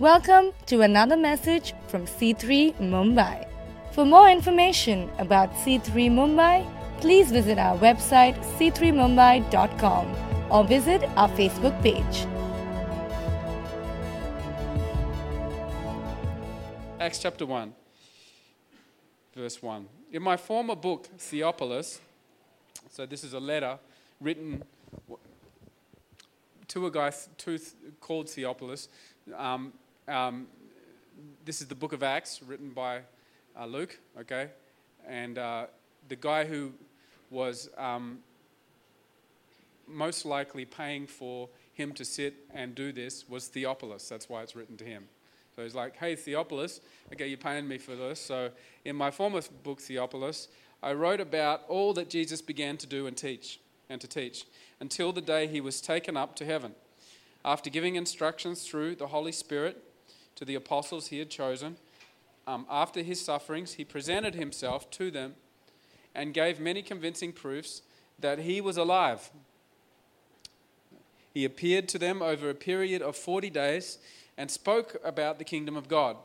Welcome to another message from C3 Mumbai. For more information about C3 Mumbai, please visit our website c3mumbai.com or visit our Facebook page. Acts chapter 1, verse 1. In my former book, Theophilus, so this is a letter written to a guy to, called Theophilus. Um, um, this is the book of Acts written by uh, Luke, okay? And uh, the guy who was um, most likely paying for him to sit and do this was Theophilus. That's why it's written to him. So he's like, hey, Theophilus, okay, you're paying me for this. So in my former book, Theophilus, I wrote about all that Jesus began to do and teach and to teach until the day he was taken up to heaven. After giving instructions through the Holy Spirit to the apostles he had chosen, um, after his sufferings, he presented himself to them and gave many convincing proofs that he was alive. He appeared to them over a period of 40 days and spoke about the kingdom of God.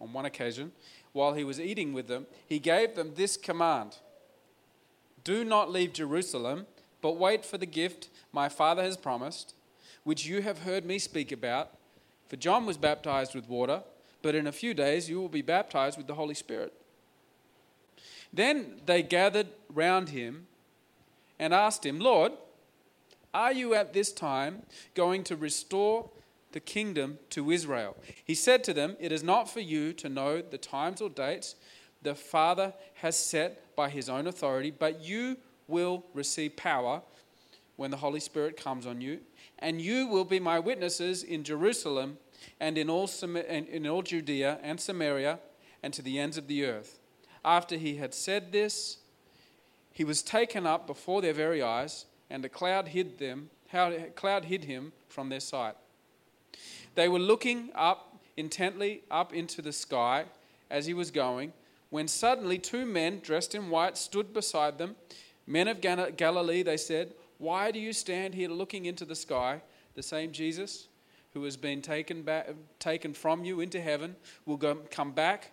On one occasion, while he was eating with them, he gave them this command Do not leave Jerusalem, but wait for the gift my Father has promised, which you have heard me speak about. For John was baptized with water, but in a few days you will be baptized with the Holy Spirit. Then they gathered round him and asked him, Lord, are you at this time going to restore the kingdom to Israel? He said to them, It is not for you to know the times or dates the Father has set by his own authority, but you will receive power when the Holy Spirit comes on you, and you will be my witnesses in Jerusalem and in all, in all Judea and Samaria and to the ends of the earth. After he had said this, he was taken up before their very eyes, and a cloud hid them. How cloud hid him from their sight. They were looking up intently up into the sky as he was going, when suddenly two men dressed in white stood beside them. Men of Galilee, they said, why do you stand here looking into the sky? The same Jesus who has been taken, back, taken from you into heaven will go, come back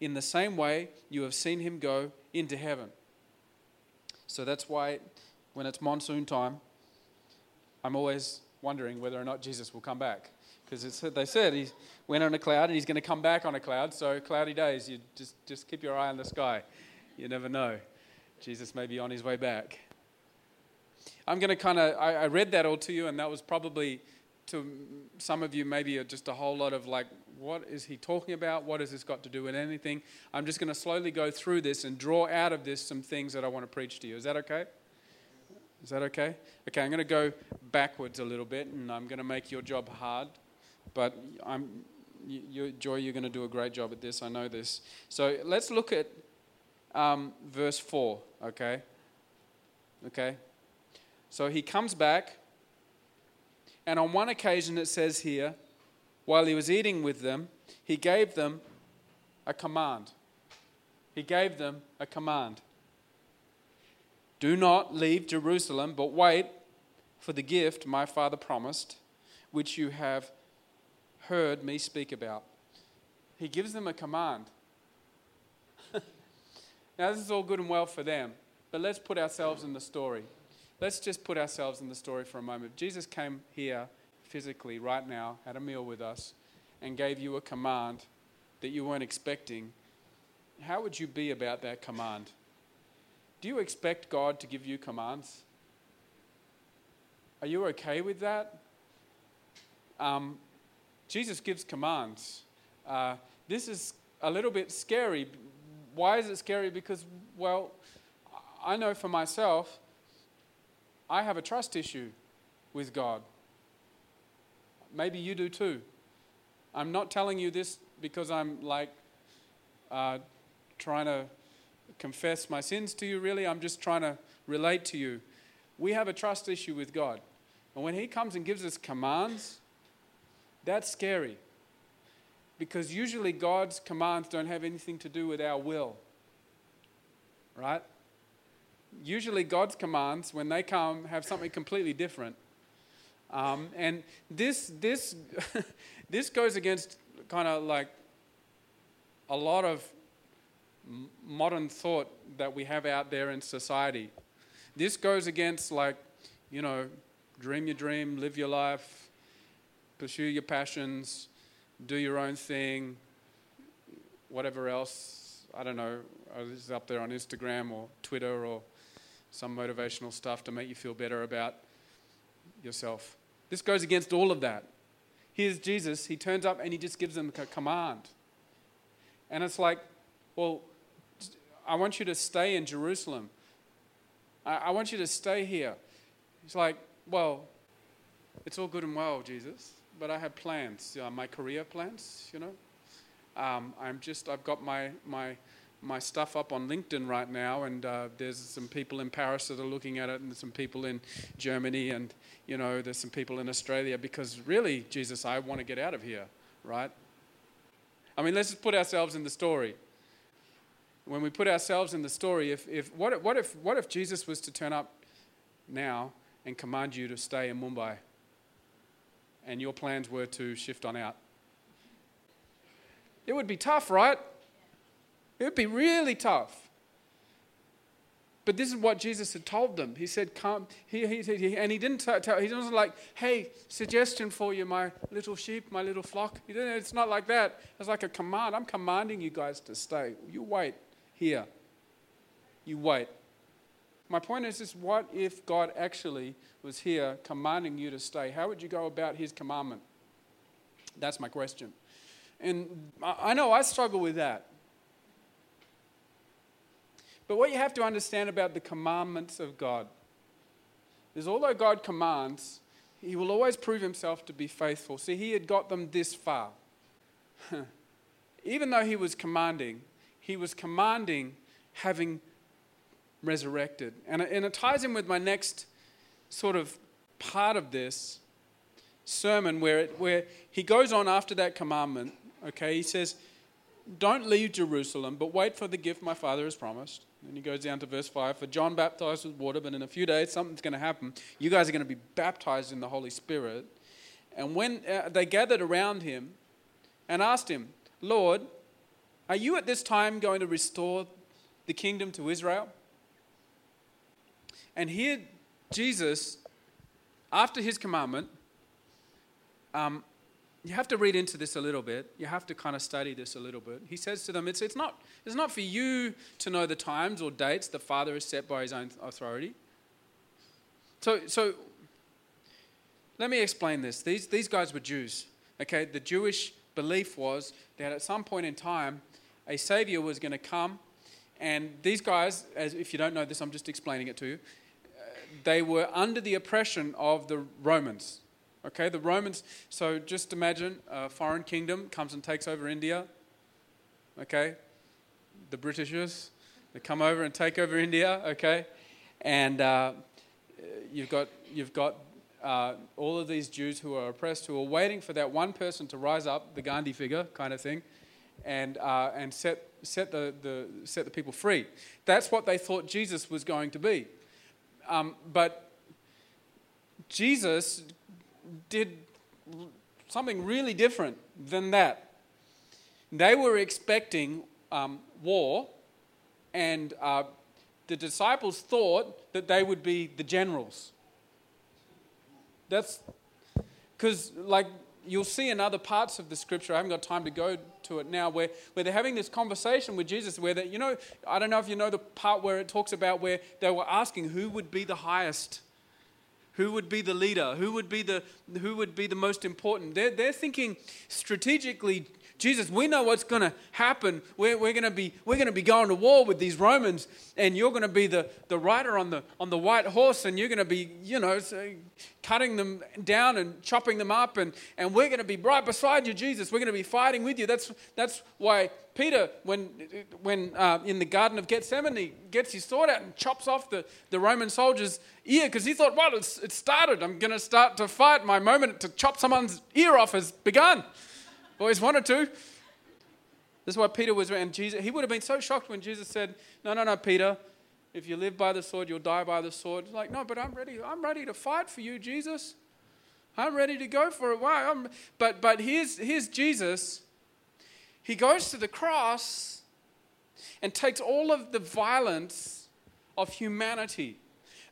in the same way you have seen him go into heaven. So that's why when it's monsoon time, I'm always wondering whether or not Jesus will come back. Because they said he went on a cloud and he's going to come back on a cloud. So, cloudy days, you just, just keep your eye on the sky. You never know. Jesus may be on his way back. I'm going to kind of, I, I read that all to you, and that was probably to some of you maybe just a whole lot of like, what is he talking about? What has this got to do with anything? I'm just going to slowly go through this and draw out of this some things that I want to preach to you. Is that okay? Is that okay? Okay, I'm going to go backwards a little bit, and I'm going to make your job hard, but I'm, you, Joy, you're going to do a great job at this. I know this. So let's look at um, verse 4, okay? Okay? So he comes back, and on one occasion it says here, while he was eating with them, he gave them a command. He gave them a command. Do not leave Jerusalem, but wait for the gift my father promised, which you have heard me speak about. He gives them a command. now, this is all good and well for them, but let's put ourselves in the story. Let's just put ourselves in the story for a moment. Jesus came here physically right now, had a meal with us, and gave you a command that you weren't expecting. How would you be about that command? Do you expect God to give you commands? Are you okay with that? Um, Jesus gives commands. Uh, this is a little bit scary. Why is it scary? Because, well, I know for myself, I have a trust issue with God. Maybe you do too. I'm not telling you this because I'm like uh, trying to confess my sins to you, really. I'm just trying to relate to you. We have a trust issue with God. And when He comes and gives us commands, that's scary. Because usually God's commands don't have anything to do with our will. Right? Usually God's commands, when they come, have something completely different. Um, and this, this, this goes against kind of like a lot of modern thought that we have out there in society. This goes against, like, you know, dream your dream, live your life, pursue your passions, do your own thing, whatever else. I don't know, this is up there on Instagram or Twitter or some motivational stuff to make you feel better about yourself. This goes against all of that. Here's Jesus, he turns up and he just gives them a command. And it's like, well, I want you to stay in Jerusalem. I, want you to stay here. He's like, well, it's all good and well, Jesus, but I have plans, my career plans, you know. Um, I'm just, I've got my, my, my stuff up on LinkedIn right now, and uh, there's some people in Paris that are looking at it, and some people in Germany, and, you know, there's some people in Australia, because really, Jesus, I want to get out of here, right? I mean, let's just put ourselves in the story. When we put ourselves in the story, if, if, what, if, what, if, what if Jesus was to turn up now and command you to stay in Mumbai and your plans were to shift on out? It would be tough, right? It would be really tough. But this is what Jesus had told them. He said, "Come." He, he, he and he didn't tell. He wasn't like, "Hey, suggestion for you, my little sheep, my little flock." He didn't, it's not like that. It's like a command. I'm commanding you guys to stay. You wait here. You wait. My point is this: What if God actually was here commanding you to stay? How would you go about His commandment? That's my question. And I know I struggle with that. But what you have to understand about the commandments of God is although God commands, he will always prove himself to be faithful. See, he had got them this far. Even though he was commanding, he was commanding having resurrected. And, and it ties in with my next sort of part of this sermon where, it, where he goes on after that commandment. Okay, he says, Don't leave Jerusalem, but wait for the gift my father has promised and he goes down to verse 5 For John baptized with water, but in a few days something's going to happen. You guys are going to be baptized in the Holy Spirit. And when uh, they gathered around him and asked him, Lord, are you at this time going to restore the kingdom to Israel? And here, Jesus, after his commandment, um, you have to read into this a little bit. You have to kind of study this a little bit. He says to them, it's, it's, not, it's not for you to know the times or dates the Father has set by his own authority. So, so let me explain this. These, these guys were Jews. Okay, the Jewish belief was that at some point in time, a Savior was going to come. And these guys, as if you don't know this, I'm just explaining it to you, uh, they were under the oppression of the Romans. Okay, the Romans, so just imagine a foreign kingdom comes and takes over India. Okay, the Britishers, they come over and take over India. Okay, and uh, you've got, you've got uh, all of these Jews who are oppressed who are waiting for that one person to rise up, the Gandhi figure kind of thing, and, uh, and set, set, the, the, set the people free. That's what they thought Jesus was going to be. Um, but Jesus did something really different than that. They were expecting um, war, and uh, the disciples thought that they would be the generals. That's because, like, you'll see in other parts of the scripture, I haven't got time to go to it now, where, where they're having this conversation with Jesus, where they, you know, I don't know if you know the part where it talks about where they were asking who would be the highest who would be the leader? Who would be the, who would be the most important? They're, they're thinking strategically Jesus, we know what's going to happen. We're, we're going to be we're going to be going to war with these Romans, and you're going to be the, the rider on the on the white horse, and you're going to be you know cutting them down and chopping them up, and, and we're going to be right beside you, Jesus. We're going to be fighting with you. That's that's why Peter, when when uh, in the Garden of Gethsemane, gets his sword out and chops off the, the Roman soldier's ear because he thought, well, it's, it started. I'm going to start to fight. My moment to chop someone's ear off has begun. Always wanted to. This is why Peter was, and Jesus, he would have been so shocked when Jesus said, No, no, no, Peter, if you live by the sword, you'll die by the sword. He's like, no, but I'm ready. I'm ready to fight for you, Jesus. I'm ready to go for it. Why? I'm, but but here's, here's Jesus he goes to the cross and takes all of the violence of humanity.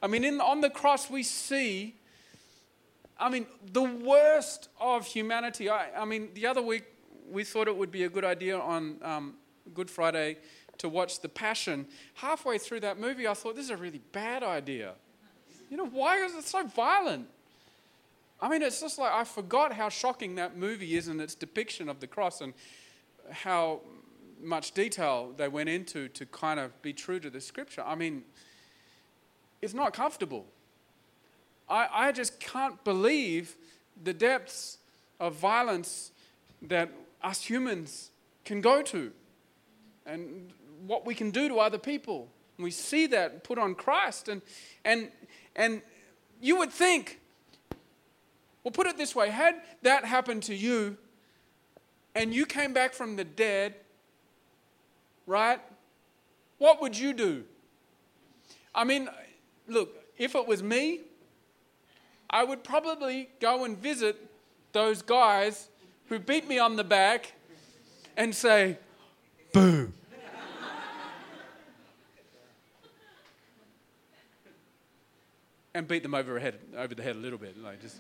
I mean, in, on the cross, we see, I mean, the worst of humanity. I, I mean, the other week, we thought it would be a good idea on um, Good Friday to watch The Passion. Halfway through that movie, I thought, this is a really bad idea. You know, why is it so violent? I mean, it's just like I forgot how shocking that movie is in its depiction of the cross and how much detail they went into to kind of be true to the scripture. I mean, it's not comfortable. I, I just can't believe the depths of violence that us humans can go to and what we can do to other people. we see that put on Christ. And, and, and you would think, well, put it this way had that happened to you and you came back from the dead, right? What would you do? I mean, look, if it was me, I would probably go and visit those guys who beat me on the back and say, Boo. and beat them over, head, over the head a little bit, like just,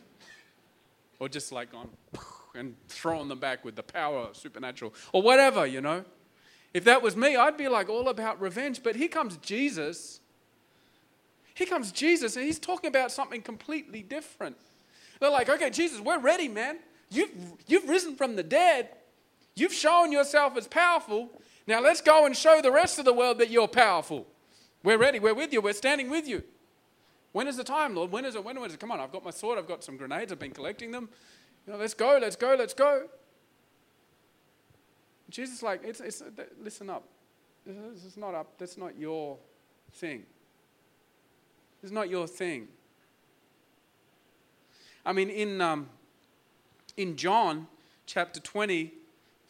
or just like on and throwing them back with the power of supernatural, or whatever, you know. If that was me, I'd be like all about revenge. But here comes Jesus. Here comes Jesus, and he's talking about something completely different. They're like, okay, Jesus, we're ready, man. You've, you've risen from the dead. You've shown yourself as powerful. Now let's go and show the rest of the world that you're powerful. We're ready. We're with you. We're standing with you. When is the time, Lord? When is it? When is it? Come on, I've got my sword. I've got some grenades. I've been collecting them. You know, let's go. Let's go. Let's go. Jesus, like, it's, it's, listen up. This is not up. That's not your thing. Is not your thing. I mean, in um, in John chapter 20,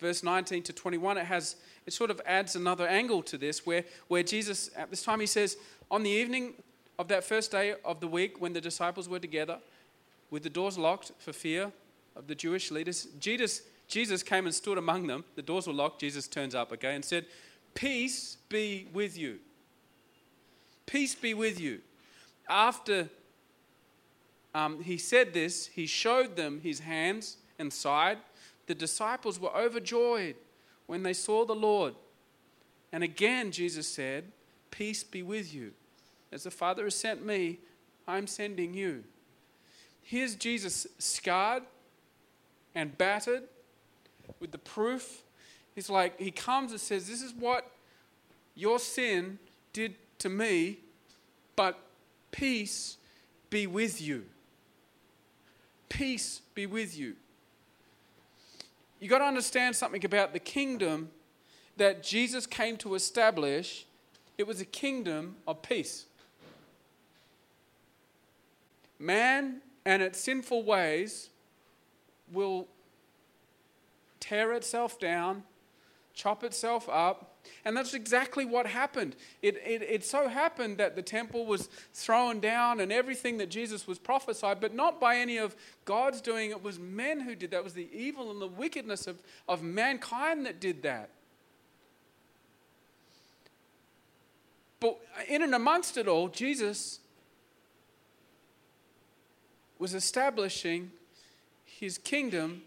verse 19 to 21, it has it sort of adds another angle to this where, where Jesus, at this time, he says, On the evening of that first day of the week when the disciples were together, with the doors locked for fear of the Jewish leaders, Jesus, Jesus came and stood among them. The doors were locked. Jesus turns up, okay, and said, Peace be with you. Peace be with you. After um, he said this, he showed them his hands and side. The disciples were overjoyed when they saw the Lord. And again, Jesus said, Peace be with you. As the Father has sent me, I'm sending you. Here's Jesus scarred and battered with the proof. He's like, He comes and says, This is what your sin did to me, but peace be with you. Peace be with you. You got to understand something about the kingdom that Jesus came to establish. It was a kingdom of peace. Man and its sinful ways will tear itself down, chop itself up, and that's exactly what happened. It, it, it so happened that the temple was thrown down and everything that Jesus was prophesied, but not by any of God's doing. It was men who did that. It was the evil and the wickedness of, of mankind that did that. But in and amongst it all, Jesus was establishing his kingdom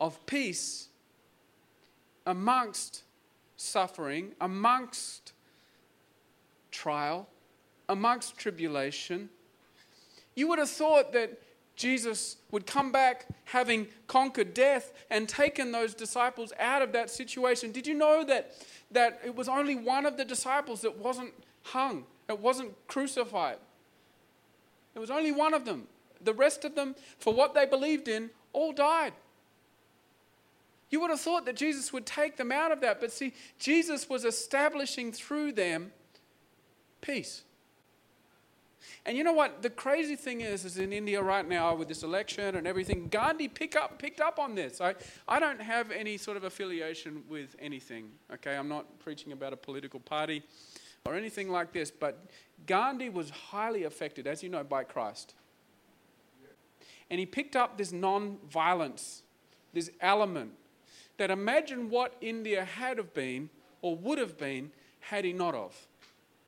of peace amongst suffering, amongst trial, amongst tribulation. You would have thought that Jesus would come back having conquered death and taken those disciples out of that situation. Did you know that, that it was only one of the disciples that wasn't hung, it wasn't crucified? It was only one of them. The rest of them, for what they believed in, all died. You would have thought that Jesus would take them out of that. But see, Jesus was establishing through them peace. And you know what? The crazy thing is, is in India right now with this election and everything, Gandhi pick up, picked up on this. I, I don't have any sort of affiliation with anything, okay? I'm not preaching about a political party or anything like this, but Gandhi was highly affected, as you know, by Christ. And he picked up this non violence, this element that imagine what India had have been or would have been had he not of.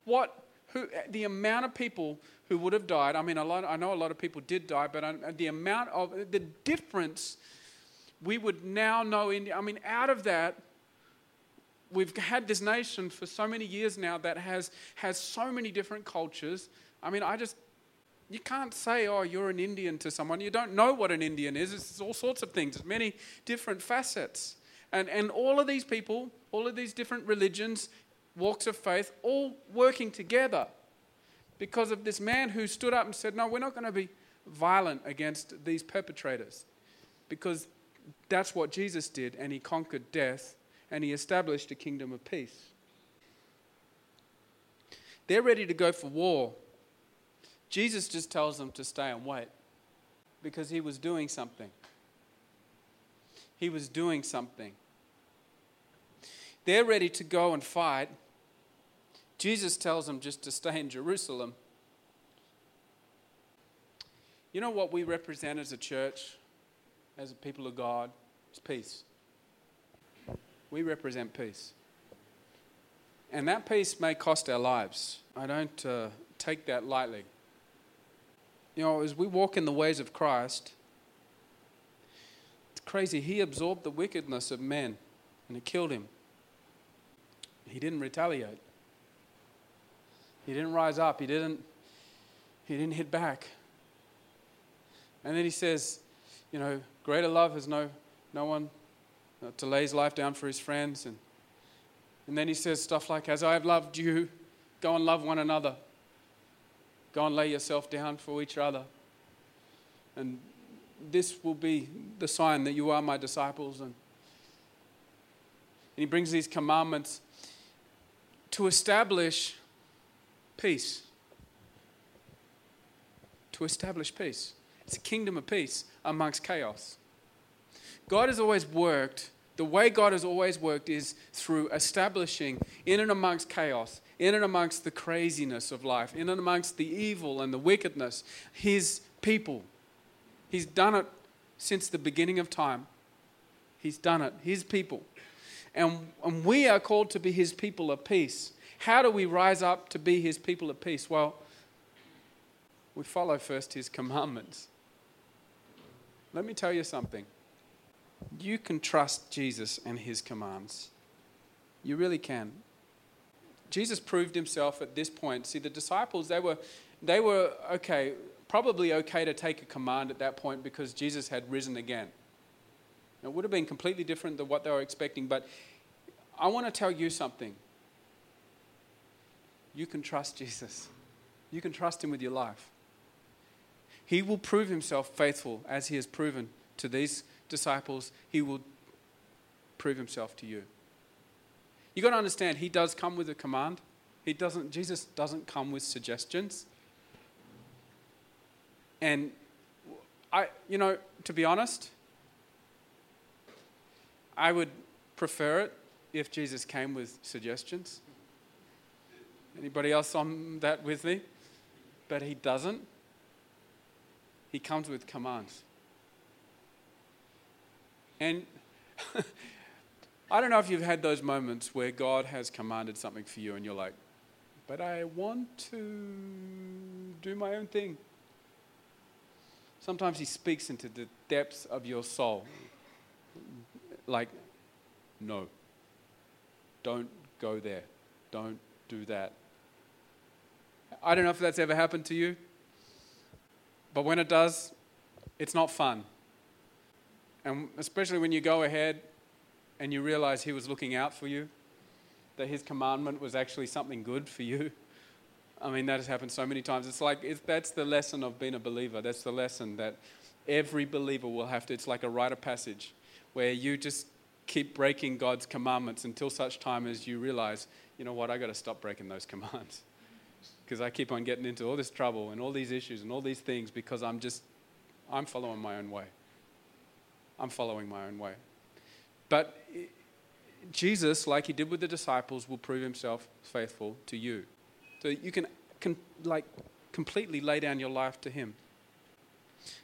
What who the amount of people who would have died. I mean, a lot. I know a lot of people did die, but uh, the amount of the difference we would now know. India. I mean, out of that, we've had this nation for so many years now that has has so many different cultures. I mean, I just you can't say, oh, you're an Indian to someone. You don't know what an Indian is. It's all sorts of things. It's many different facets. And, and all of these people, all of these different religions, walks of faith, all working together because of this man who stood up and said, no, we're not going to be violent against these perpetrators because that's what Jesus did, and he conquered death and he established a kingdom of peace. They're ready to go for war Jesus just tells them to stay and wait because he was doing something. He was doing something. They're ready to go and fight. Jesus tells them just to stay in Jerusalem. You know what we represent as a church, as a people of God? It's peace. We represent peace. And that peace may cost our lives. I don't uh, take that lightly you know, as we walk in the ways of Christ, it's crazy. He absorbed the wickedness of men and it killed him. He didn't retaliate. He didn't rise up. He didn't, he didn't hit back. And then he says, you know, greater love has no, no one uh, to lay his life down for his friends. And, and then he says stuff like, As I have loved you, go and love one another. Go and lay yourself down for each other. And this will be the sign that you are my disciples. And, and he brings these commandments to establish peace. To establish peace. It's a kingdom of peace amongst chaos. God has always worked, the way God has always worked is through establishing in and amongst chaos, in and amongst the craziness of life, in and amongst the evil and the wickedness, His people. He's done it since the beginning of time. He's done it, His people. And, and we are called to be His people of peace. How do we rise up to be His people of peace? Well, we follow first His commandments. Let me tell you something. You can trust Jesus and His commands. You really can. Jesus proved himself at this point. See, the disciples, they were, they were okay, probably okay to take a command at that point because Jesus had risen again. It would have been completely different than what they were expecting, but I want to tell you something. You can trust Jesus. You can trust him with your life. He will prove himself faithful as he has proven to these disciples. He will prove himself to you. You've got to understand, he does come with a command. He doesn't, Jesus doesn't come with suggestions. And I, you know, to be honest, I would prefer it if Jesus came with suggestions. Anybody else on that with me? But he doesn't. He comes with commands. And I don't know if you've had those moments where God has commanded something for you and you're like, but I want to do my own thing. Sometimes He speaks into the depths of your soul. Like, no, don't go there, don't do that. I don't know if that's ever happened to you, but when it does, it's not fun. And especially when you go ahead and you realize He was looking out for you, that His commandment was actually something good for you. I mean, that has happened so many times. It's like, it's, that's the lesson of being a believer. That's the lesson that every believer will have to. It's like a rite of passage where you just keep breaking God's commandments until such time as you realize, you know what, I got to stop breaking those commands. Because I keep on getting into all this trouble and all these issues and all these things because I'm just, I'm following my own way. I'm following my own way. But Jesus, like he did with the disciples, will prove himself faithful to you. So you can, can like completely lay down your life to him.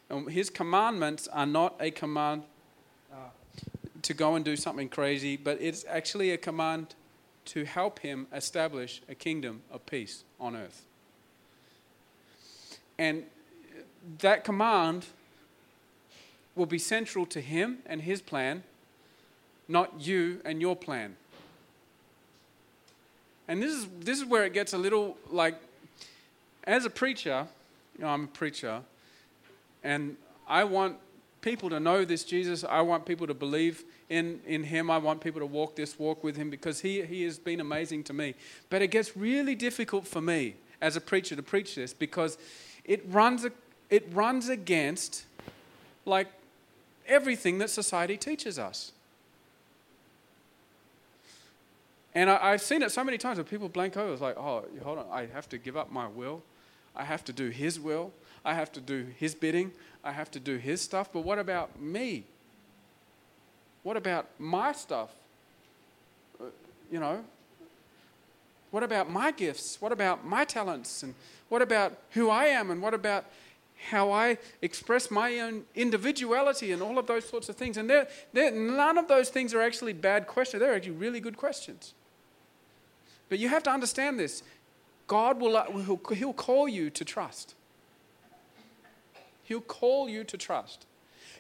And his commandments are not a command to go and do something crazy, but it's actually a command to help him establish a kingdom of peace on earth. And that command will be central to him and his plan, not you and your plan. And this is, this is where it gets a little like, as a preacher, you know, I'm a preacher, and I want people to know this Jesus. I want people to believe in, in him. I want people to walk this walk with him because he, he has been amazing to me. But it gets really difficult for me as a preacher to preach this because it runs, it runs against like everything that society teaches us. And I, have seen it so many times where people blank over. It's like, oh, hold on, I have to give up my will. I have to do his will. I have to do his bidding. I have to do his stuff. But what about me? What about my stuff? Uh, you know, what about my gifts? What about my talents? And what about who I am? And what about how I express my own individuality and all of those sorts of things? And they're, they're, none of those things are actually bad questions. They're actually really good questions. But you have to understand this God will he'll, he'll call you to trust. He'll call you to trust.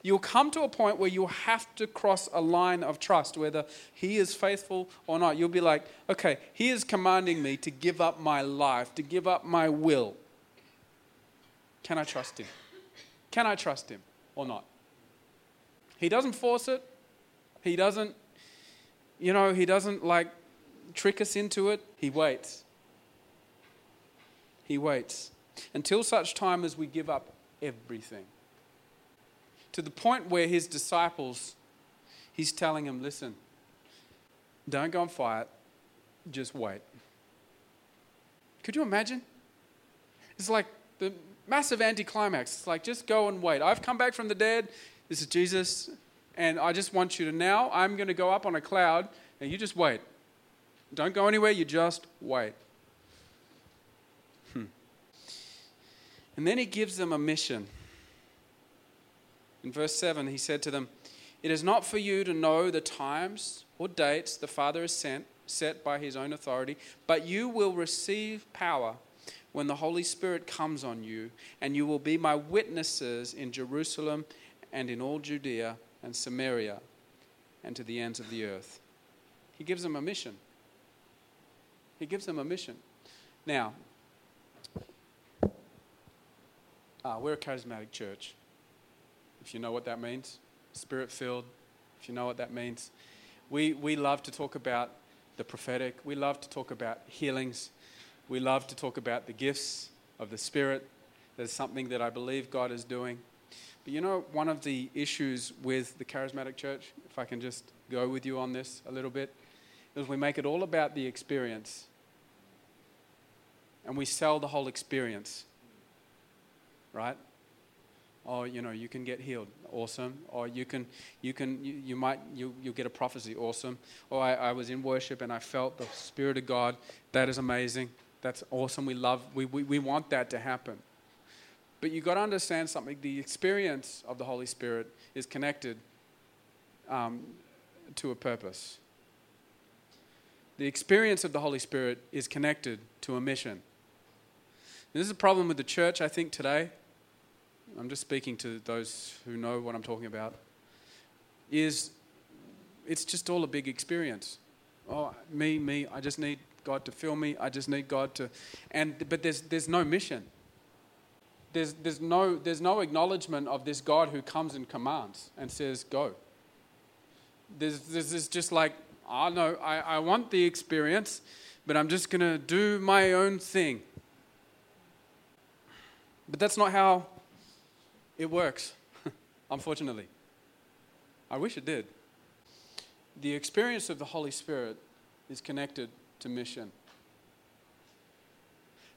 You'll come to a point where you'll have to cross a line of trust, whether He is faithful or not. You'll be like, okay, He is commanding me to give up my life, to give up my will. Can I trust Him? Can I trust Him or not? He doesn't force it. He doesn't, you know, He doesn't like trick us into it. He waits. He waits until such time as we give up everything. To the point where his disciples, he's telling them, listen, don't go and fight, just wait. Could you imagine? It's like the massive anticlimax. It's like, just go and wait. I've come back from the dead. This is Jesus. And I just want you to now, I'm going to go up on a cloud, and you just wait. Don't go anywhere, you just wait. And then he gives them a mission. In verse 7, he said to them, It is not for you to know the times or dates the Father has sent, set by his own authority, but you will receive power when the Holy Spirit comes on you, and you will be my witnesses in Jerusalem and in all Judea and Samaria and to the ends of the earth. He gives them a mission. He gives them a mission. Now, uh, we're a charismatic church. If you know what that means, spirit filled, if you know what that means. We, we love to talk about the prophetic, we love to talk about healings, we love to talk about the gifts of the Spirit. There's something that I believe God is doing. But you know, one of the issues with the charismatic church, if I can just go with you on this a little bit, is we make it all about the experience. And we sell the whole experience. Right? Oh, you know, you can get healed. Awesome. Or you can, you can, you, you might, you, you'll get a prophecy. Awesome. Or I, I was in worship and I felt the Spirit of God. That is amazing. That's awesome. We love, we, we, we want that to happen. But you've got to understand something. The experience of the Holy Spirit is connected um, to a purpose. The experience of the Holy Spirit is connected to a mission. This is a problem with the church, I think, today. I'm just speaking to those who know what I'm talking about. Is it's just all a big experience. Oh, me, me, I just need God to fill me. I just need God to. And, but there's, there's no mission. There's, there's, no, there's no acknowledgement of this God who comes and commands and says, go. There's, there's just like, oh no, I, I want the experience, but I'm just going to do my own thing. But that's not how it works, unfortunately. I wish it did. The experience of the Holy Spirit is connected to mission.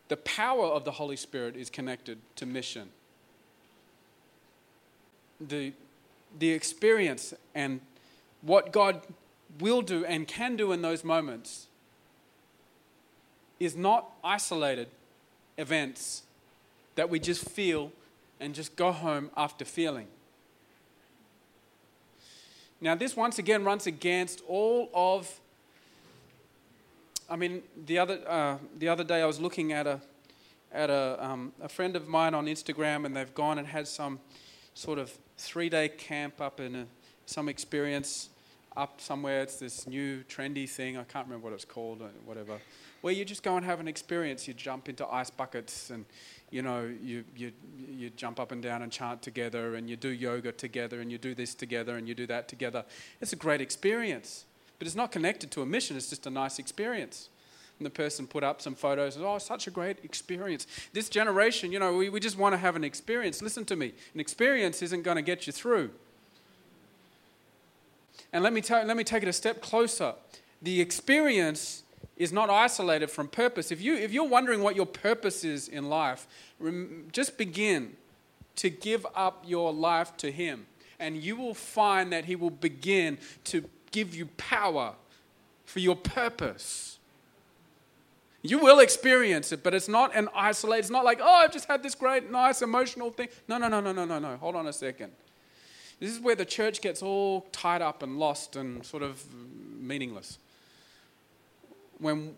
The power of the Holy Spirit is connected to mission. The, the experience and what God will do and can do in those moments is not isolated events that we just feel and just go home after feeling. Now, this once again runs against all of. I mean, the other, uh, the other day I was looking at a, at a, um, a friend of mine on Instagram, and they've gone and had some sort of three day camp up in a, some experience up somewhere. It's this new trendy thing. I can't remember what it's called, or whatever. Where you just go and have an experience. You jump into ice buckets and you know, you, you, you jump up and down and chant together, and you do yoga together, and you do this together, and you do that together. It's a great experience, but it's not connected to a mission, it's just a nice experience. And the person put up some photos, oh, such a great experience. This generation, you know, we, we just want to have an experience. Listen to me, an experience isn't going to get you through. And let me, tell, let me take it a step closer. The experience is not isolated from purpose. If, you, if you're wondering what your purpose is in life, just begin to give up your life to Him. And you will find that He will begin to give you power for your purpose. You will experience it, but it's not an isolated, it's not like, oh, I've just had this great, nice, emotional thing. No, no, no, no, no, no, no. Hold on a second. This is where the church gets all tied up and lost and sort of meaningless when,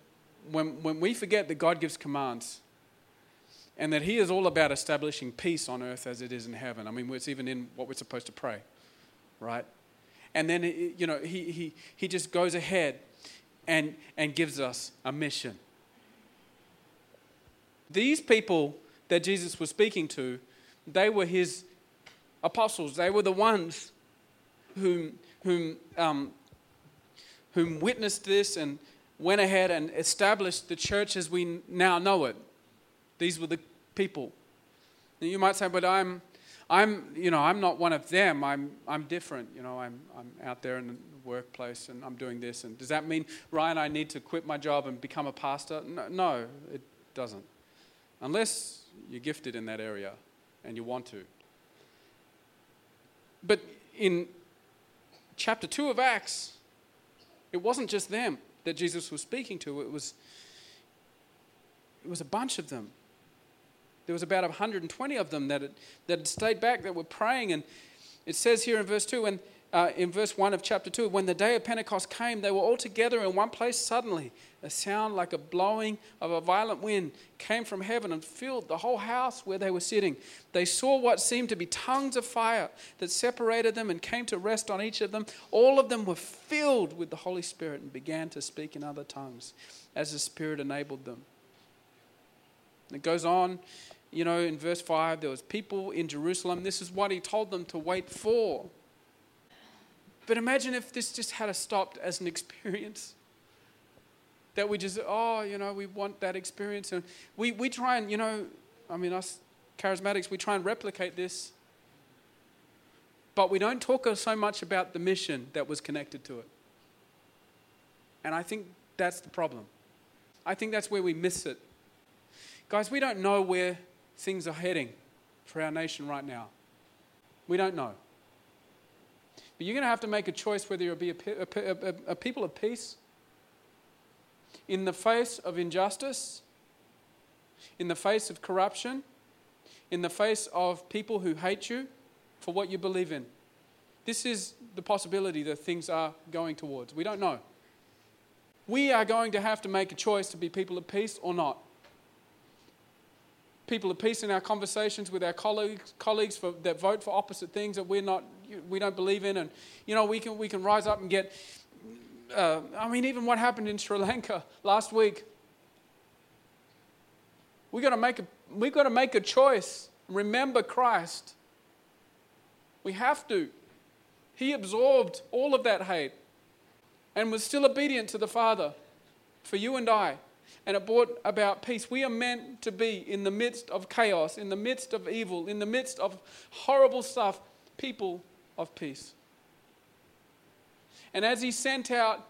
when, when we forget that God gives commands and that He is all about establishing peace on earth as it is in heaven. I mean, it's even in what we're supposed to pray, right? And then, you know, He, he, he just goes ahead and, and gives us a mission. These people that Jesus was speaking to, they were His apostles. They were the ones whom, whom, um, whom witnessed this and, went ahead and established the church as we now know it. These were the people. And you might say, but I'm, I'm, you know, I'm not one of them. I'm, I'm different. You know, I'm, I'm out there in the workplace and I'm doing this. And does that mean, Ryan, I need to quit my job and become a pastor? No, no it doesn't. Unless you're gifted in that area and you want to. But in chapter 2 of Acts, it wasn't just them that Jesus was speaking to, it was, it was a bunch of them. There was about 120 of them that had, that had stayed back, that were praying. And it says here in verse 2, and uh, in verse 1 of chapter 2 when the day of Pentecost came, they were all together in one place. Suddenly, a sound like a blowing of a violent wind came from heaven and filled the whole house where they were sitting. They saw what seemed to be tongues of fire that separated them and came to rest on each of them. All of them were filled with the Holy Spirit and began to speak in other tongues as the Spirit enabled them. It goes on, you know, in verse 5, there was people in Jerusalem. This is what he told them to wait for. But imagine if this just had stopped as an experience. That we just, oh, you know, we want that experience. And we, we try and, you know, I mean, us charismatics, we try and replicate this. But we don't talk so much about the mission that was connected to it. And I think that's the problem. I think that's where we miss it. Guys, we don't know where things are heading for our nation right now. We don't know. But you're going to have to make a choice whether you'll be a, a, a, a people of peace in the face of injustice, in the face of corruption, in the face of people who hate you for what you believe in. This is the possibility that things are going towards. We don't know. We are going to have to make a choice to be people of peace or not people of peace in our conversations with our colleagues, colleagues for, that vote for opposite things that we're not, we don't believe in. And, you know, we can, we can rise up and get, uh, I mean, even what happened in Sri Lanka last week. We've got to make a, we've got to make a choice. Remember Christ. We have to. He absorbed all of that hate and was still obedient to the Father for you and I and it brought about peace. We are meant to be in the midst of chaos, in the midst of evil, in the midst of horrible stuff, people of peace. And as he sent out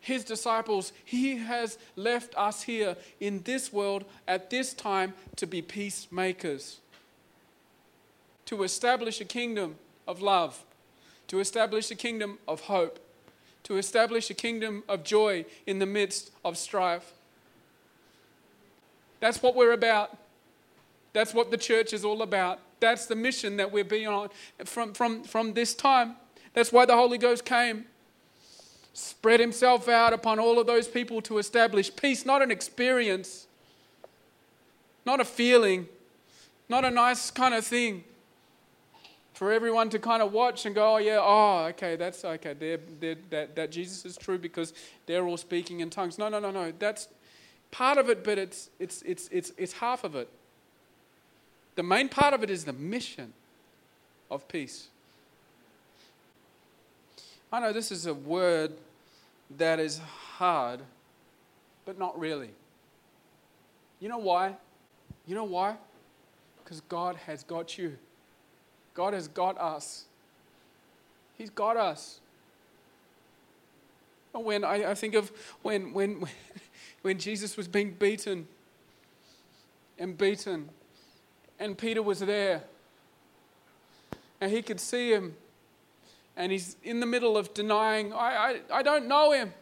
his disciples, he has left us here in this world at this time to be peacemakers, to establish a kingdom of love, to establish a kingdom of hope, to establish a kingdom of joy in the midst of strife. That's what we're about. That's what the church is all about. That's the mission that we're being on from, from, from this time. That's why the Holy Ghost came. Spread himself out upon all of those people to establish peace, not an experience, not a feeling, not a nice kind of thing. For everyone to kind of watch and go, oh, yeah, oh, okay, that's okay. They're, they're, that, that Jesus is true because they're all speaking in tongues. No, no, no, no. That's part of it, but it's, it's, it's, it's, it's half of it. The main part of it is the mission of peace. I know this is a word that is hard, but not really. You know why? You know why? Because God has got you. God has got us. He's got us. When I, I think of when, when, when Jesus was being beaten and beaten, and Peter was there, and he could see him, and he's in the middle of denying, I, I, I don't know him.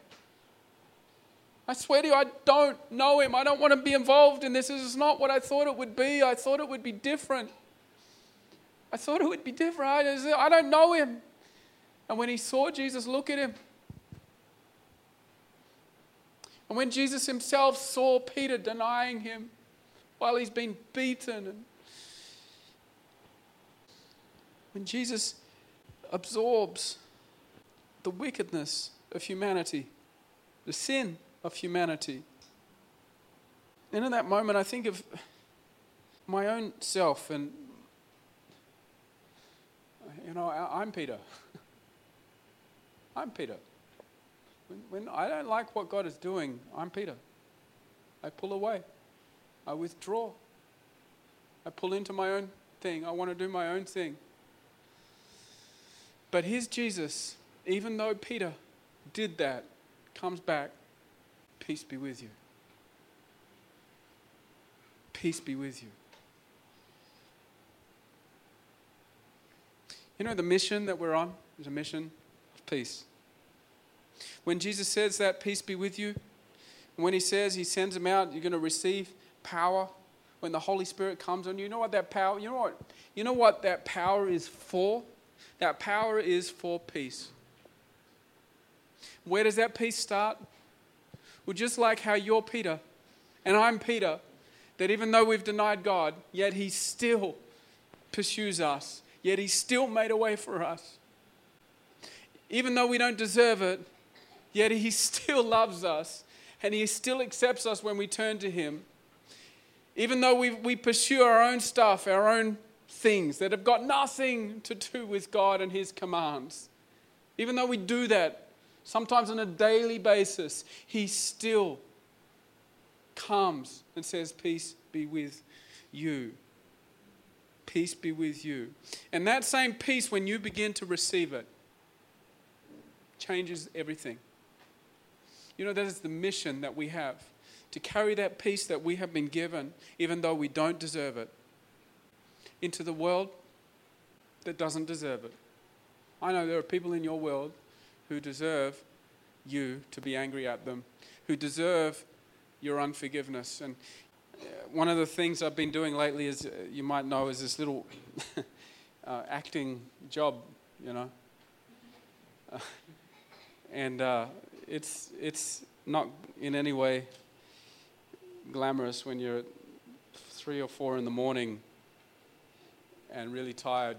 I swear to you, I don't know him. I don't want to be involved in this. This is not what I thought it would be. I thought it would be different. I thought it would be different. I, I don't know him. And when he saw Jesus look at him, and when Jesus himself saw Peter denying him while he's been beaten, and when Jesus absorbs the wickedness of humanity, the sin of humanity, and in that moment I think of my own self and you know, I'm Peter. I'm Peter. When, when I don't like what God is doing, I'm Peter. I pull away. I withdraw. I pull into my own thing. I want to do my own thing. But here's Jesus, even though Peter did that, comes back. Peace be with you. Peace be with you. You know, the mission that we're on is a mission of peace. When Jesus says that, peace be with you, when he says he sends them out, you're going to receive power when the Holy Spirit comes on you. You know what that power, you know what, you know what that power is for? That power is for peace. Where does that peace start? Well, just like how you're Peter and I'm Peter, that even though we've denied God, yet he still pursues us yet He still made a way for us. Even though we don't deserve it, yet He still loves us and He still accepts us when we turn to Him. Even though we, we pursue our own stuff, our own things that have got nothing to do with God and His commands, even though we do that sometimes on a daily basis, He still comes and says, Peace be with you. Peace be with you. And that same peace, when you begin to receive it, changes everything. You know, that is the mission that we have to carry that peace that we have been given, even though we don't deserve it, into the world that doesn't deserve it. I know there are people in your world who deserve you to be angry at them, who deserve your unforgiveness. And one of the things I've been doing lately is, uh, you might know, is this little uh, acting job, you know. Uh, and uh, it's, it's not in any way glamorous when you're at three or four in the morning and really tired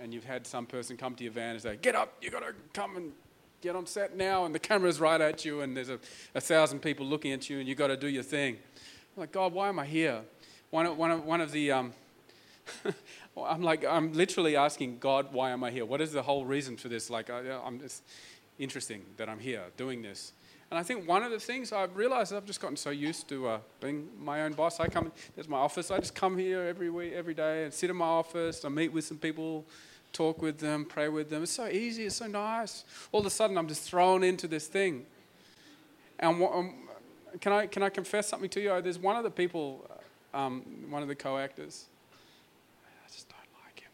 and you've had some person come to your van and say, Get up, You've got to come and get on set now, and the camera's right at you, and there's a, a thousand people looking at you, and you've got to do your thing. I'm like, God, why am I here? One of, one of, one of the, um, I'm like, I'm literally asking God, why am I here? What is the whole reason for this? Like, I, am it's interesting that I'm here doing this. And I think one of the things I've realized is I've just gotten so used to uh, being my own boss. I come, there's my office. I just come here every week, every day, and sit in my office. I meet with some people, talk with them, pray with them. It's so easy. It's so nice. All of a sudden, I'm just thrown into this thing. And um, can I, can I confess something to you? There's one of the people, um, one of the co actors. I just don't like him.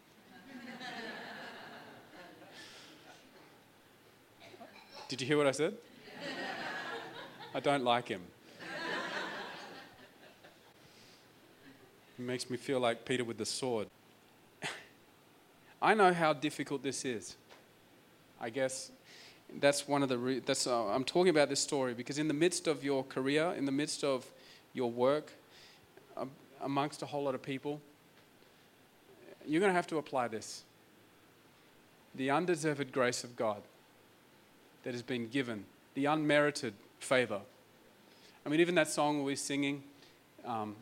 Did you hear what I said? I don't like him. He makes me feel like Peter with the sword. I know how difficult this is. I guess that's one of the re- that's uh, I'm talking about this story because in the midst of your career, in the midst of your work, um, amongst a whole lot of people, you're going to have to apply this. The undeserved grace of God that has been given, the unmerited favor. I mean, even that song we're singing, um,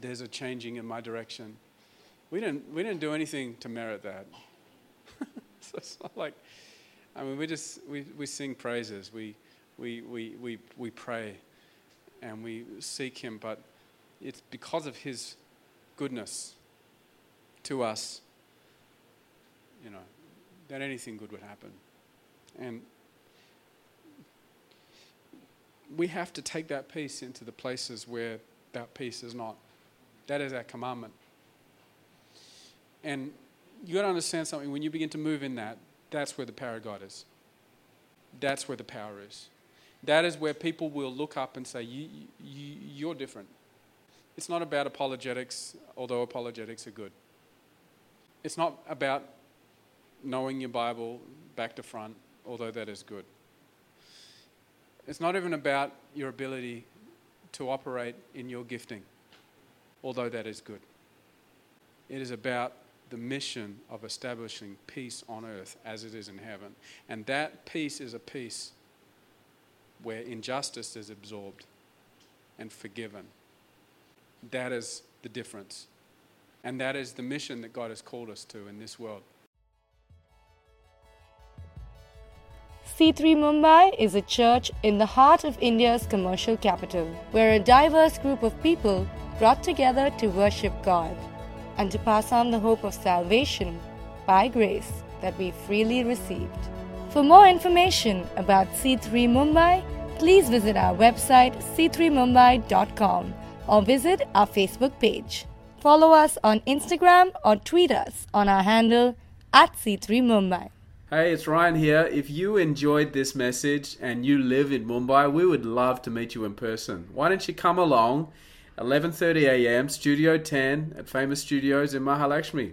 there's a changing in my direction. We didn't, we didn't do anything to merit that. so it's not like, I mean, we just, we, we sing praises, we, we, we, we, we pray, and we seek Him, but it's because of His goodness to us, you know, that anything good would happen. And we have to take that peace into the places where that peace is not. That is our commandment. And you got to understand something. When you begin to move in that, that's where the power of God is. That's where the power is. That is where people will look up and say, you, you, You're different. It's not about apologetics, although apologetics are good. It's not about knowing your Bible back to front, although that is good. It's not even about your ability to operate in your gifting, although that is good. It is about the mission of establishing peace on earth as it is in heaven. And that peace is a peace where injustice is absorbed and forgiven. That is the difference. And that is the mission that God has called us to in this world. C3 Mumbai is a church in the heart of India's commercial capital, where a diverse group of people brought together to worship God and to pass on the hope of salvation by grace that we freely received. For more information about C3 Mumbai, please visit our website c3mumbai.com or visit our Facebook page. Follow us on Instagram or tweet us on our handle at C3 Mumbai. Hey, it's Ryan here. If you enjoyed this message and you live in Mumbai, we would love to meet you in person. Why don't you come along 11:30 a.m. Studio 10 at Famous Studios in Mahalakshmi.